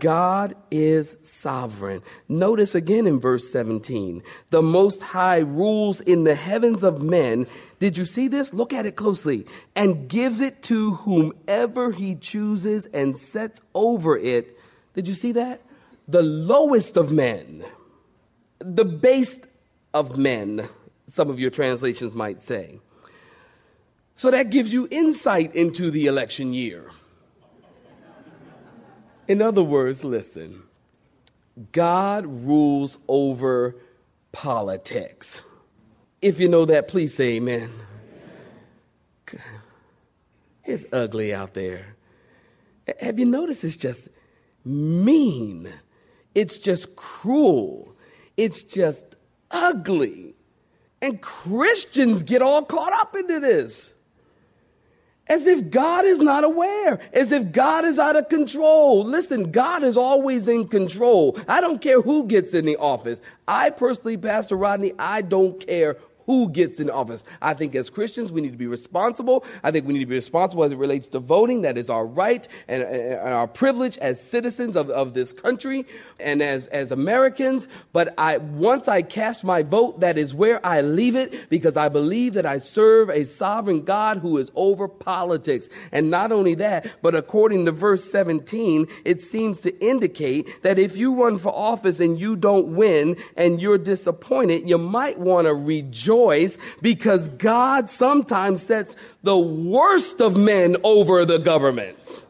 God is sovereign. Notice again in verse 17, the Most High rules in the heavens of men. Did you see this? Look at it closely. And gives it to whomever he chooses and sets over it. Did you see that? The lowest of men, the base of men, some of your translations might say. So that gives you insight into the election year. In other words, listen God rules over politics. If you know that, please say amen. It's ugly out there. Have you noticed it's just mean? It's just cruel. It's just ugly. And Christians get all caught up into this as if God is not aware, as if God is out of control. Listen, God is always in control. I don't care who gets in the office. I personally, Pastor Rodney, I don't care who gets in office. I think as Christians, we need to be responsible. I think we need to be responsible as it relates to voting. That is our right and, and our privilege as citizens of, of this country and as, as Americans. But I, once I cast my vote, that is where I leave it because I believe that I serve a sovereign God who is over politics. And not only that, but according to verse 17, it seems to indicate that if you run for office and you don't win and you're disappointed, you might want to rejoice rejoice because God sometimes sets the worst of men over the government.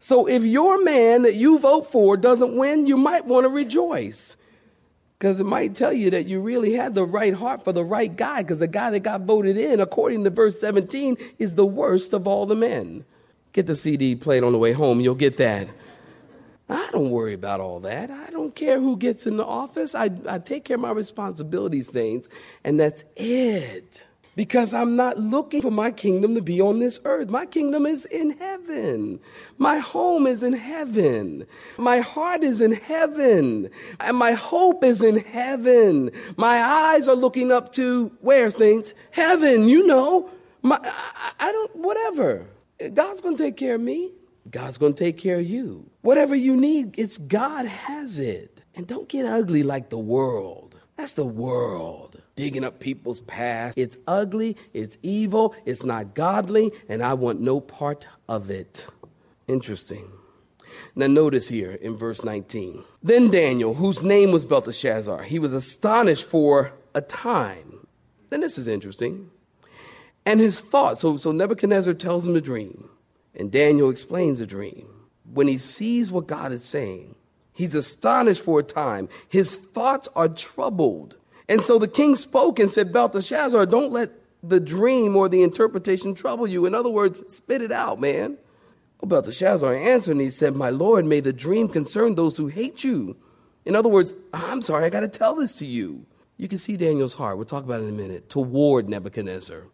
So if your man that you vote for doesn't win, you might want to rejoice. Because it might tell you that you really had the right heart for the right guy, because the guy that got voted in, according to verse 17, is the worst of all the men. Get the CD played on the way home, you'll get that. I don't worry about all that. I don't care who gets in the office. I, I take care of my responsibilities, saints, and that's it. Because I'm not looking for my kingdom to be on this earth. My kingdom is in heaven. My home is in heaven. My heart is in heaven. And my hope is in heaven. My eyes are looking up to where, saints? Heaven, you know. My, I, I don't, whatever. God's going to take care of me. God's going to take care of you. Whatever you need, it's God has it. And don't get ugly like the world. That's the world. Digging up people's past. It's ugly, it's evil, it's not godly, and I want no part of it. Interesting. Now, notice here in verse 19. Then Daniel, whose name was Belteshazzar, he was astonished for a time. Then this is interesting. And his thoughts, so, so Nebuchadnezzar tells him a dream. And Daniel explains the dream. When he sees what God is saying, he's astonished for a time. His thoughts are troubled. And so the king spoke and said, Belteshazzar, don't let the dream or the interpretation trouble you. In other words, spit it out, man. Belteshazzar answered and he said, My Lord, may the dream concern those who hate you. In other words, I'm sorry, I got to tell this to you. You can see Daniel's heart. We'll talk about it in a minute. Toward Nebuchadnezzar.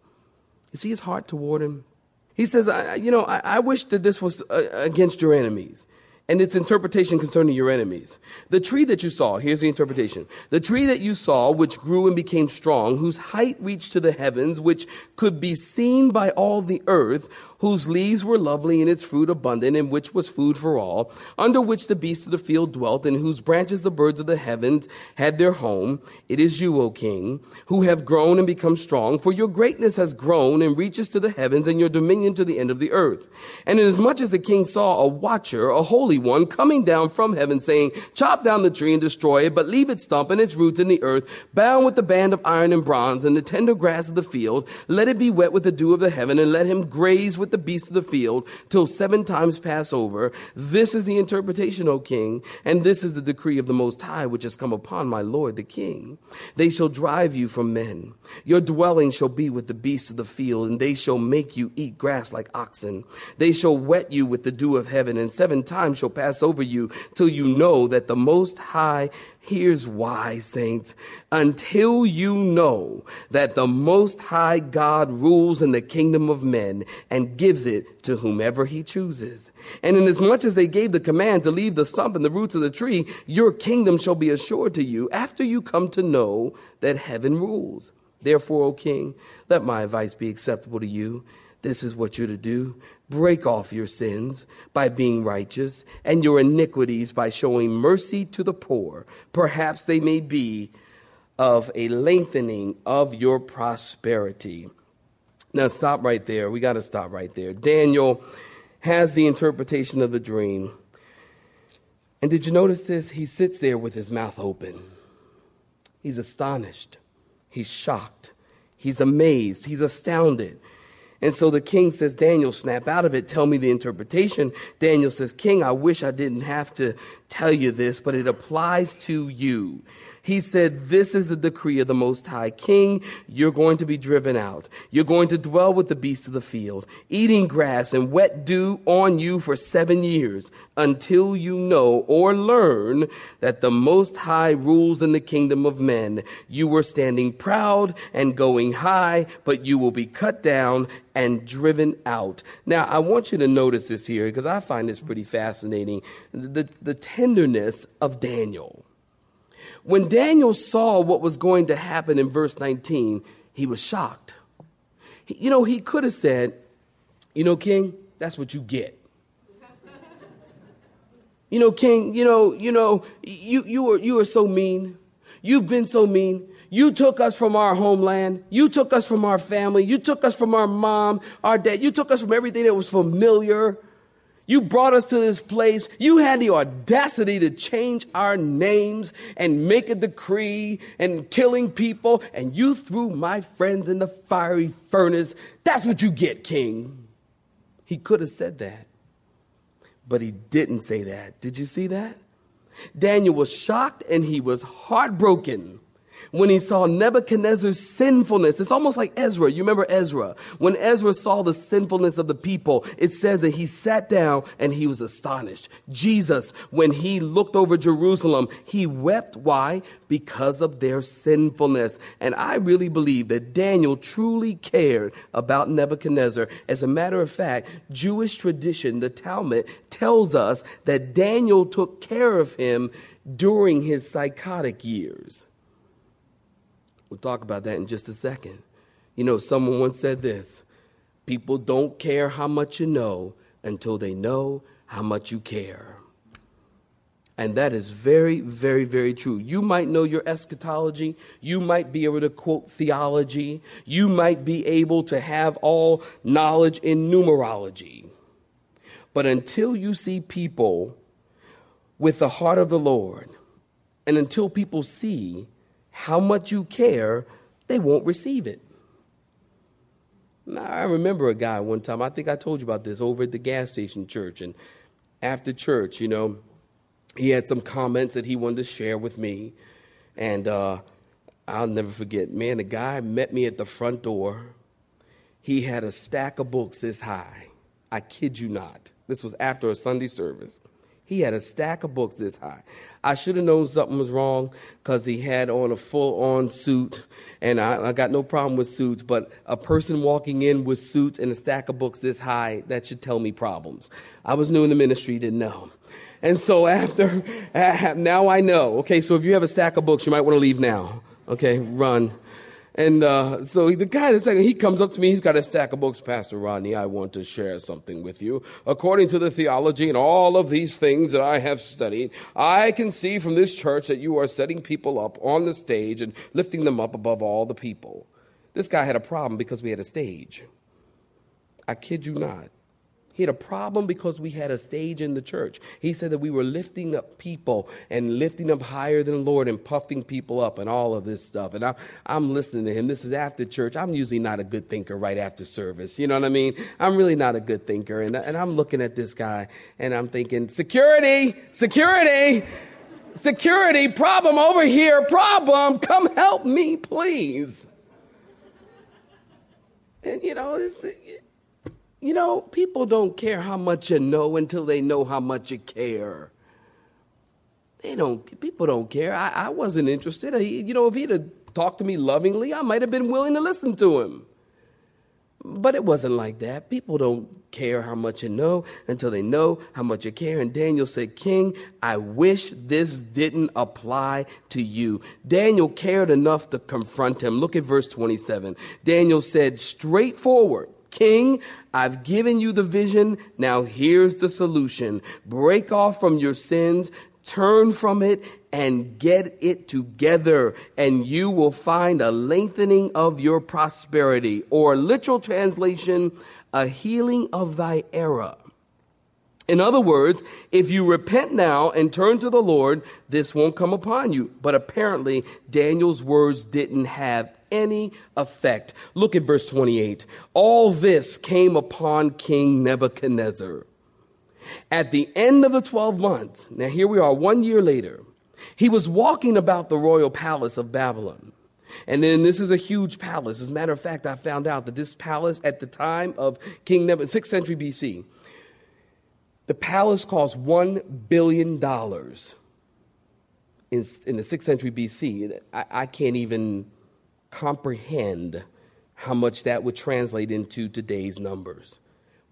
You see his heart toward him? He says, I, you know, I, I wish that this was uh, against your enemies and its interpretation concerning your enemies. The tree that you saw, here's the interpretation. The tree that you saw, which grew and became strong, whose height reached to the heavens, which could be seen by all the earth, whose leaves were lovely and its fruit abundant, and which was food for all, under which the beasts of the field dwelt, and whose branches the birds of the heavens had their home. It is you, O king, who have grown and become strong, for your greatness has grown and reaches to the heavens, and your dominion to the end of the earth. And inasmuch as the king saw a watcher, a holy one, coming down from heaven, saying, Chop down the tree and destroy it, but leave its stump and its roots in the earth, bound with the band of iron and bronze, and the tender grass of the field, let it be wet with the dew of the heaven, and let him graze with the beasts of the field, till seven times pass over. This is the interpretation, O king, and this is the decree of the Most High, which has come upon my Lord the king. They shall drive you from men. Your dwelling shall be with the beasts of the field, and they shall make you eat grass like oxen. They shall wet you with the dew of heaven, and seven times shall pass over you, till you know that the Most High Here's why, saints. Until you know that the Most High God rules in the kingdom of men and gives it to whomever he chooses. And inasmuch as they gave the command to leave the stump and the roots of the tree, your kingdom shall be assured to you after you come to know that heaven rules. Therefore, O king, let my advice be acceptable to you this is what you're to do. Break off your sins by being righteous and your iniquities by showing mercy to the poor. Perhaps they may be of a lengthening of your prosperity. Now, stop right there. We got to stop right there. Daniel has the interpretation of the dream. And did you notice this? He sits there with his mouth open. He's astonished. He's shocked. He's amazed. He's astounded. And so the king says, Daniel, snap out of it. Tell me the interpretation. Daniel says, King, I wish I didn't have to tell you this, but it applies to you. He said, This is the decree of the Most High King. You're going to be driven out. You're going to dwell with the beasts of the field, eating grass and wet dew on you for seven years until you know or learn that the Most High rules in the kingdom of men. You were standing proud and going high, but you will be cut down and driven out. Now, I want you to notice this here because I find this pretty fascinating. The, the tenderness of Daniel. When Daniel saw what was going to happen in verse 19, he was shocked. You know, he could have said, You know, King, that's what you get. You know, King, you know, you know, you, you, are, you are so mean. You've been so mean. You took us from our homeland. You took us from our family. You took us from our mom, our dad. You took us from everything that was familiar. You brought us to this place. You had the audacity to change our names and make a decree and killing people, and you threw my friends in the fiery furnace. That's what you get, King. He could have said that, but he didn't say that. Did you see that? Daniel was shocked and he was heartbroken when he saw Nebuchadnezzar's sinfulness. It's almost like Ezra. You remember Ezra? When Ezra saw the sinfulness of the people, it says that he sat down and he was astonished. Jesus, when he looked over Jerusalem, he wept. Why? Because of their sinfulness. And I really believe that Daniel truly cared about Nebuchadnezzar. As a matter of fact, Jewish tradition, the Talmud, tells us that Daniel took care of him during his psychotic years. We'll talk about that in just a second. You know, someone once said this people don't care how much you know until they know how much you care. And that is very, very, very true. You might know your eschatology. You might be able to quote theology. You might be able to have all knowledge in numerology. But until you see people with the heart of the Lord, and until people see how much you care, they won't receive it. Now, I remember a guy one time, I think I told you about this, over at the gas station church. And after church, you know, he had some comments that he wanted to share with me. And uh, I'll never forget, man, the guy met me at the front door. He had a stack of books this high. I kid you not. This was after a Sunday service. He had a stack of books this high. I should have known something was wrong because he had on a full on suit. And I, I, got no problem with suits, but a person walking in with suits and a stack of books this high, that should tell me problems. I was new in the ministry, didn't know. And so after, now I know. Okay, so if you have a stack of books, you might want to leave now. Okay, run. And uh, so the guy the second, he comes up to me. He's got a stack of books. Pastor Rodney, I want to share something with you. According to the theology and all of these things that I have studied, I can see from this church that you are setting people up on the stage and lifting them up above all the people. This guy had a problem because we had a stage. I kid you not. He had a problem because we had a stage in the church. He said that we were lifting up people and lifting them higher than the Lord and puffing people up and all of this stuff. And I, I'm listening to him. This is after church. I'm usually not a good thinker right after service. You know what I mean? I'm really not a good thinker. And, and I'm looking at this guy and I'm thinking, security, security, security, problem over here, problem. Come help me, please. And you know, it's, you know, people don't care how much you know until they know how much you care. They don't, people don't care. I, I wasn't interested. You know, if he'd have talked to me lovingly, I might have been willing to listen to him. But it wasn't like that. People don't care how much you know until they know how much you care. And Daniel said, King, I wish this didn't apply to you. Daniel cared enough to confront him. Look at verse 27. Daniel said, straightforward, King, I've given you the vision. Now here's the solution. Break off from your sins, turn from it, and get it together, and you will find a lengthening of your prosperity. Or literal translation, a healing of thy era. In other words, if you repent now and turn to the Lord, this won't come upon you. But apparently, Daniel's words didn't have any effect. Look at verse 28. All this came upon King Nebuchadnezzar. At the end of the 12 months, now here we are, one year later, he was walking about the royal palace of Babylon. And then this is a huge palace. As a matter of fact, I found out that this palace at the time of King Nebuchadnezzar, 6th century BC, the palace cost $1 billion in, in the 6th century BC. I, I can't even comprehend how much that would translate into today's numbers.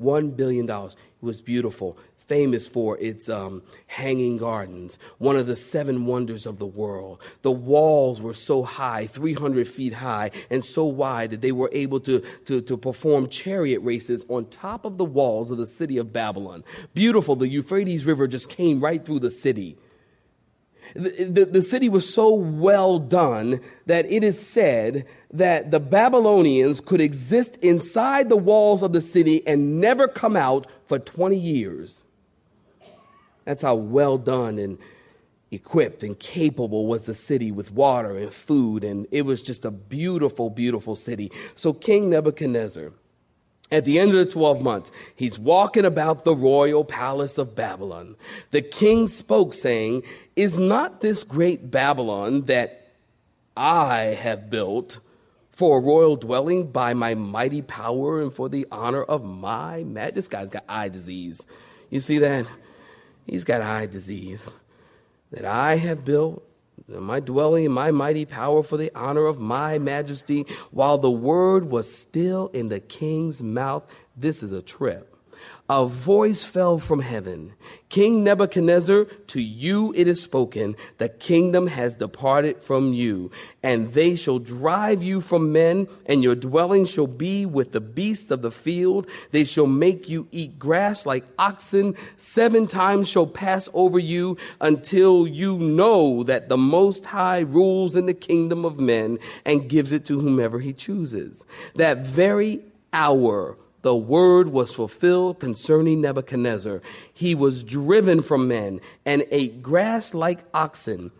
$1 billion. It was beautiful, famous for its um, hanging gardens, one of the seven wonders of the world. The walls were so high, 300 feet high, and so wide that they were able to, to, to perform chariot races on top of the walls of the city of Babylon. Beautiful. The Euphrates River just came right through the city. The, the, the, city was so well done that it is said that the Babylonians could exist inside the walls of the city and never come out for 20 years. That's how well done and equipped and capable was the city with water and food. And it was just a beautiful, beautiful city. So King Nebuchadnezzar, at the end of the 12 months, he's walking about the royal palace of Babylon. The king spoke, saying, Is not this great Babylon that I have built for a royal dwelling by my mighty power and for the honor of my mad? This guy's got eye disease. You see that? He's got eye disease. That I have built my dwelling in my mighty power for the honor of my majesty, while the word was still in the king's mouth. This is a trip a voice fell from heaven King Nebuchadnezzar, to you it is spoken, the kingdom has departed from you, and they shall drive you from men, and your dwelling shall be with the beasts of the field. They shall make you eat grass like oxen. Seven times shall pass over you until you know that the Most High rules in the kingdom of men and gives it to whomever he chooses. That very hour, the word was fulfilled concerning Nebuchadnezzar. He was driven from men and ate grass like oxen.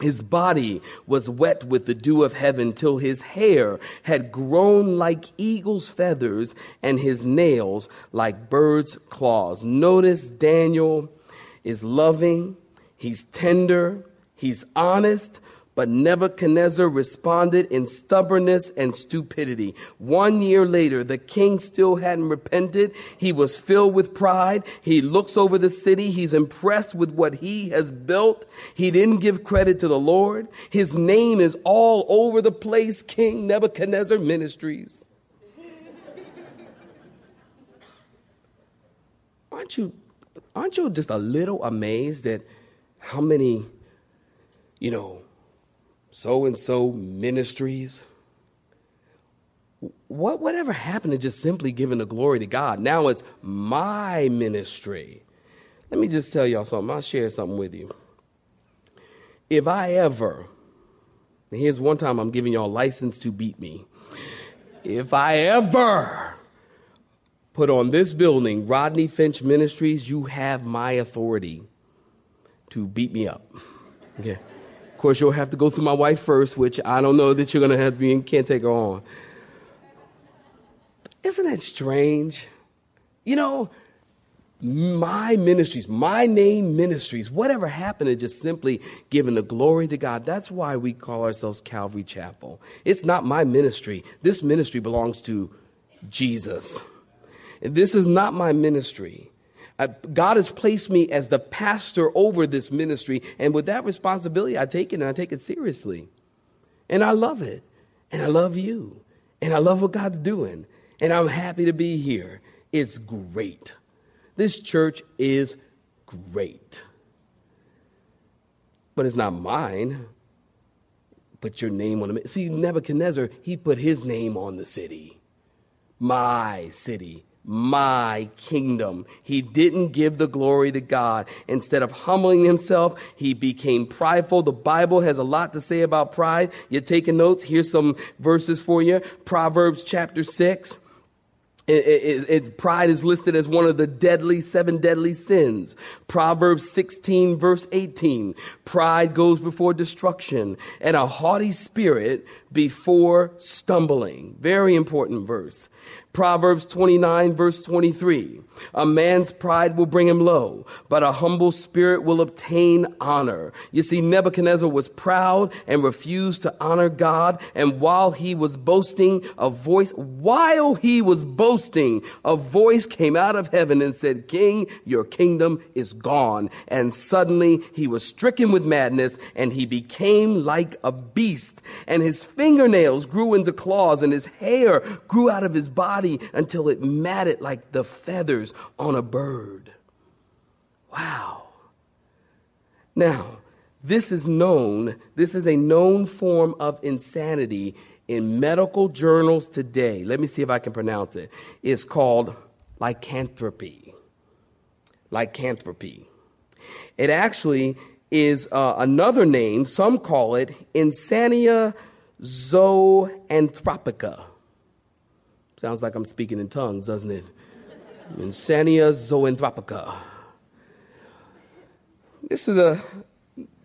His body was wet with the dew of heaven till his hair had grown like eagle's feathers and his nails like bird's claws. Notice Daniel is loving, he's tender, he's honest, but Nebuchadnezzar responded in stubbornness and stupidity. One year later, the king still hadn't repented. He was filled with pride. He looks over the city. He's impressed with what he has built. He didn't give credit to the Lord. His name is all over the place, King Nebuchadnezzar Ministries. aren't you, aren't you just a little amazed at how many, you know, so and so ministries What whatever happened to just simply giving the glory to God? Now it's my ministry. Let me just tell y'all something. I'll share something with you. If I ever, here's one time I'm giving y'all license to beat me. If I ever put on this building Rodney Finch Ministries, you have my authority to beat me up. Okay. Of course, you'll have to go through my wife first, which I don't know that you're going to have to be and can't take her on. Isn't that strange? You know, my ministries, my name ministries, whatever happened to just simply giving the glory to God. That's why we call ourselves Calvary Chapel. It's not my ministry. This ministry belongs to Jesus. And This is not my ministry. Uh, God has placed me as the pastor over this ministry, and with that responsibility, I take it and I take it seriously. And I love it. And I love you. And I love what God's doing. And I'm happy to be here. It's great. This church is great. But it's not mine. Put your name on it. See, Nebuchadnezzar, he put his name on the city. My city my kingdom. He didn't give the glory to God. Instead of humbling himself, he became prideful. The Bible has a lot to say about pride. You're taking notes. Here's some verses for you. Proverbs chapter 6. It, it, it, pride is listed as one of the deadly, seven deadly sins. Proverbs 16, verse 18. Pride goes before destruction, and a haughty spirit before stumbling. Very important verse. Proverbs 29, verse 23. A man's pride will bring him low, but a humble spirit will obtain honor. You see, Nebuchadnezzar was proud and refused to honor God. And while he was boasting, a voice, while he was boasting, a voice came out of heaven and said, King, your kingdom is gone. And suddenly he was stricken with madness and he became like a beast. And his fingernails grew into claws and his hair grew out of his body until it matted like the feathers on a bird. Wow. Now, this is known, this is a known form of insanity in medical journals today. Let me see if I can pronounce it. It's called lycanthropy. Lycanthropy. It actually is uh, another name, some call it insania zoanthropica. Sounds like I'm speaking in tongues, doesn't it? Insania zoanthropica. This is a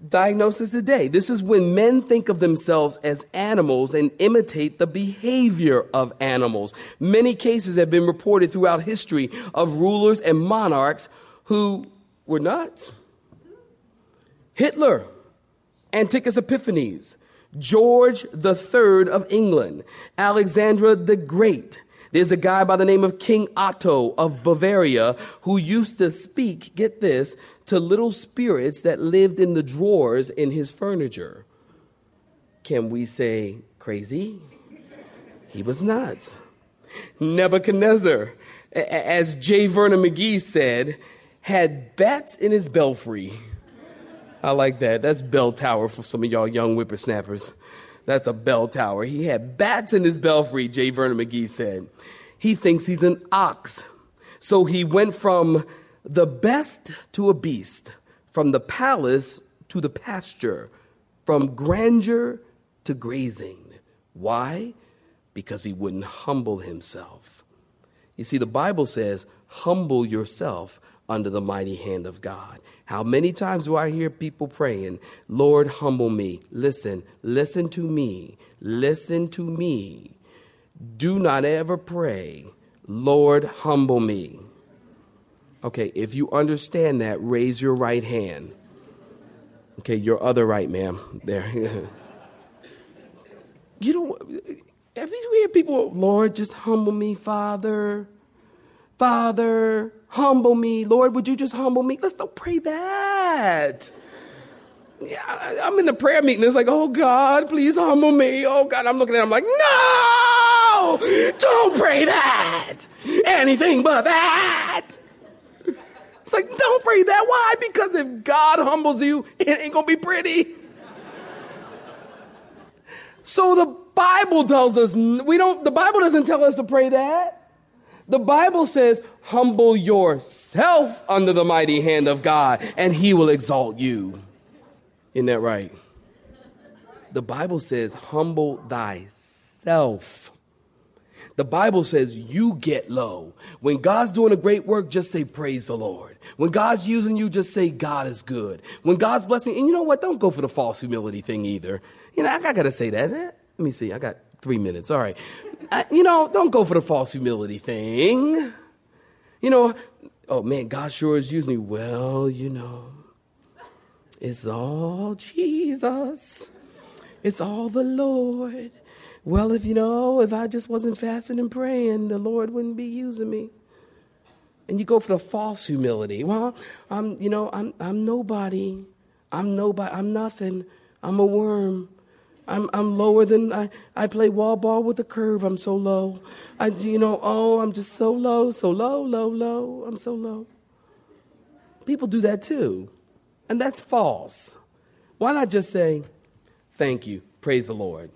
diagnosis today. This is when men think of themselves as animals and imitate the behavior of animals. Many cases have been reported throughout history of rulers and monarchs who were nuts. Hitler, Antiochus Epiphanes, George III of England, Alexander the Great, there's a guy by the name of King Otto of Bavaria who used to speak, get this, to little spirits that lived in the drawers in his furniture. Can we say crazy? He was nuts. Nebuchadnezzar, as J. Vernon McGee said, had bats in his belfry. I like that. That's bell tower for some of y'all young whippersnappers. That's a bell tower. He had bats in his belfry, J. Vernon McGee said. He thinks he's an ox. So he went from the best to a beast, from the palace to the pasture, from grandeur to grazing. Why? Because he wouldn't humble himself. You see, the Bible says, humble yourself under the mighty hand of God. How many times do I hear people praying, Lord, humble me? Listen, listen to me. Listen to me. Do not ever pray, Lord, humble me. Okay, if you understand that, raise your right hand. Okay, your other right, ma'am. There. you don't. Have you hear people, Lord, just humble me, Father? Father, humble me. Lord, would you just humble me? Let's don't pray that. Yeah, I'm in the prayer meeting. It's like, oh God, please humble me. Oh God, I'm looking at him like, no, don't pray that. Anything but that. It's like, don't pray that. Why? Because if God humbles you, it ain't gonna be pretty. So the Bible tells us we don't the Bible doesn't tell us to pray that. The Bible says, humble yourself under the mighty hand of God, and he will exalt you. Isn't that right? The Bible says, humble thyself. The Bible says you get low. When God's doing a great work, just say, Praise the Lord. When God's using you, just say, God is good. When God's blessing, and you know what? Don't go for the false humility thing either. You know, I, I got to say that. Let me see. I got three minutes. All right. I, you know, don't go for the false humility thing. You know, oh man, God sure is using me. Well, you know, it's all Jesus. It's all the Lord. Well, if you know, if I just wasn't fasting and praying, the Lord wouldn't be using me. And you go for the false humility. Well, I'm, you know, I'm, I'm nobody. I'm nobody. I'm nothing. I'm a worm. I'm, I'm lower than I, I play wall ball with a curve. I'm so low. I, you know, oh, I'm just so low, so low, low, low. I'm so low. People do that too. And that's false. Why not just say, thank you, praise the Lord?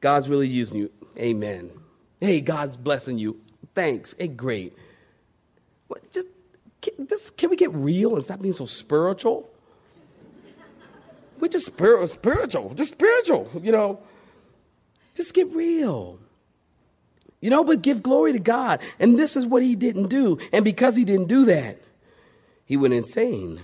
God's really using you. Amen. Hey, God's blessing you. Thanks. Hey, great. What, just can, this, can we get real and stop being so spiritual? We're just spiritual, just spiritual, you know. Just get real. You know, but give glory to God. And this is what he didn't do. And because he didn't do that, he went insane.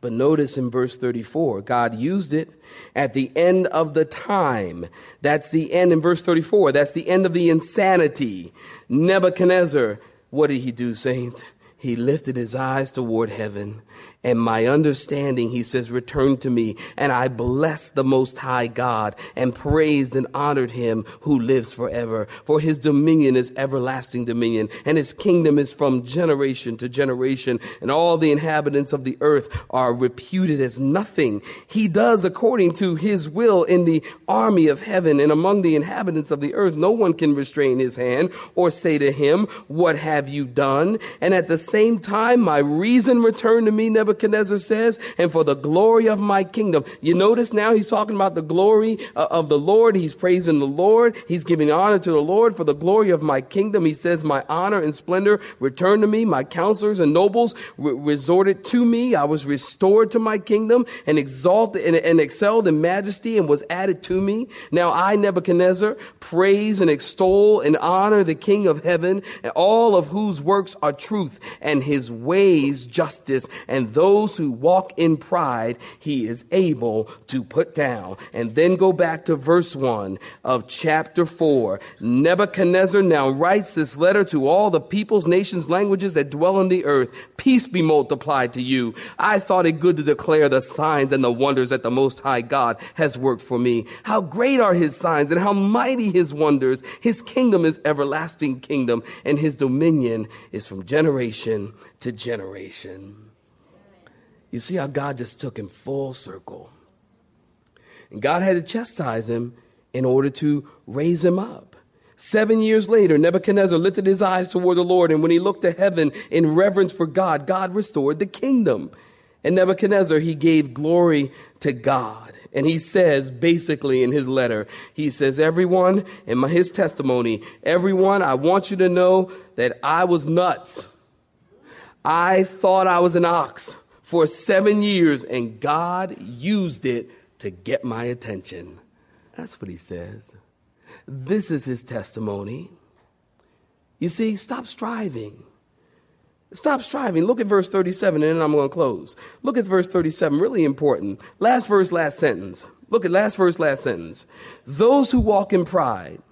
But notice in verse 34, God used it at the end of the time. That's the end in verse 34. That's the end of the insanity. Nebuchadnezzar, what did he do, saints? He lifted his eyes toward heaven and my understanding, he says, returned to me. And I blessed the Most High God and praised and honored him who lives forever. For his dominion is everlasting dominion, and his kingdom is from generation to generation. And all the inhabitants of the earth are reputed as nothing. He does according to his will in the army of heaven and among the inhabitants of the earth. No one can restrain his hand or say to him, What have you done? And at the same time, my reason returned to me, Nebuchadnezzar Nebuchadnezzar says, and for the glory of my kingdom. You notice now he's talking about the glory uh, of the Lord. He's praising the Lord. He's giving honor to the Lord for the glory of my kingdom. He says, my honor and splendor returned to me. My counselors and nobles re- resorted to me. I was restored to my kingdom and exalted and, and excelled in majesty and was added to me. Now I, Nebuchadnezzar, praise and extol and honor the King of heaven, all of whose works are truth and his ways justice and those who walk in pride, he is able to put down. And then go back to verse 1 of chapter 4. Nebuchadnezzar now writes this letter to all the peoples, nations, languages that dwell on the earth. Peace be multiplied to you. I thought it good to declare the signs and the wonders that the Most High God has worked for me. How great are his signs and how mighty his wonders. His kingdom is everlasting kingdom and his dominion is from generation to generation. You see how God just took him full circle. And God had to chastise him in order to raise him up. Seven years later, Nebuchadnezzar lifted his eyes toward the Lord, and when he looked to heaven in reverence for God, God restored the kingdom. And Nebuchadnezzar, he gave glory to God. And he says, basically in his letter, he says, everyone, in my, his testimony, everyone, I want you to know that I was nuts. I thought I was an ox for seven years, and God used it to get my attention. That's what he says. This is his testimony. You see, stop striving. Stop striving. Look at verse 37, and then I'm going to close. Look at verse 37, really important. Last verse, last sentence. Look at last verse, last sentence. Those who walk in pride,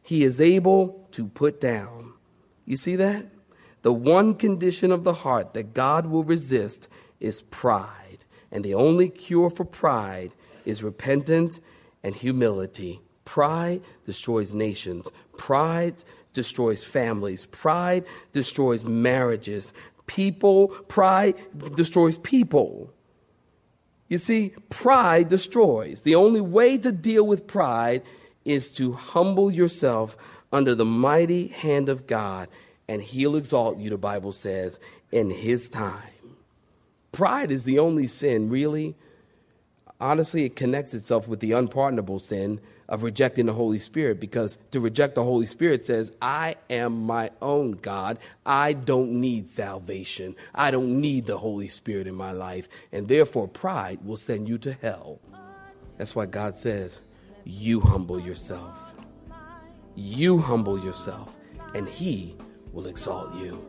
he is able to put down. You see that? The one condition of the heart that God will resist is pride. And the only cure for pride is repentance and humility. Pride destroys nations. Pride destroys families. Pride destroys marriages. People, pride destroys people. You see, pride destroys. The only way to deal with pride is to humble yourself under the mighty hand of God, and He'll exalt you, the Bible says, in His time. Pride is the only sin, really. honestly, it connects itself with the unpardonable sin of rejecting the Holy Spirit because to reject the Holy Spirit says, I am my own God. I don't need salvation. I don't need the Holy Spirit in my life. And therefore, pride will send you to hell. That's why God says, You humble yourself. You humble yourself, and He will exalt you.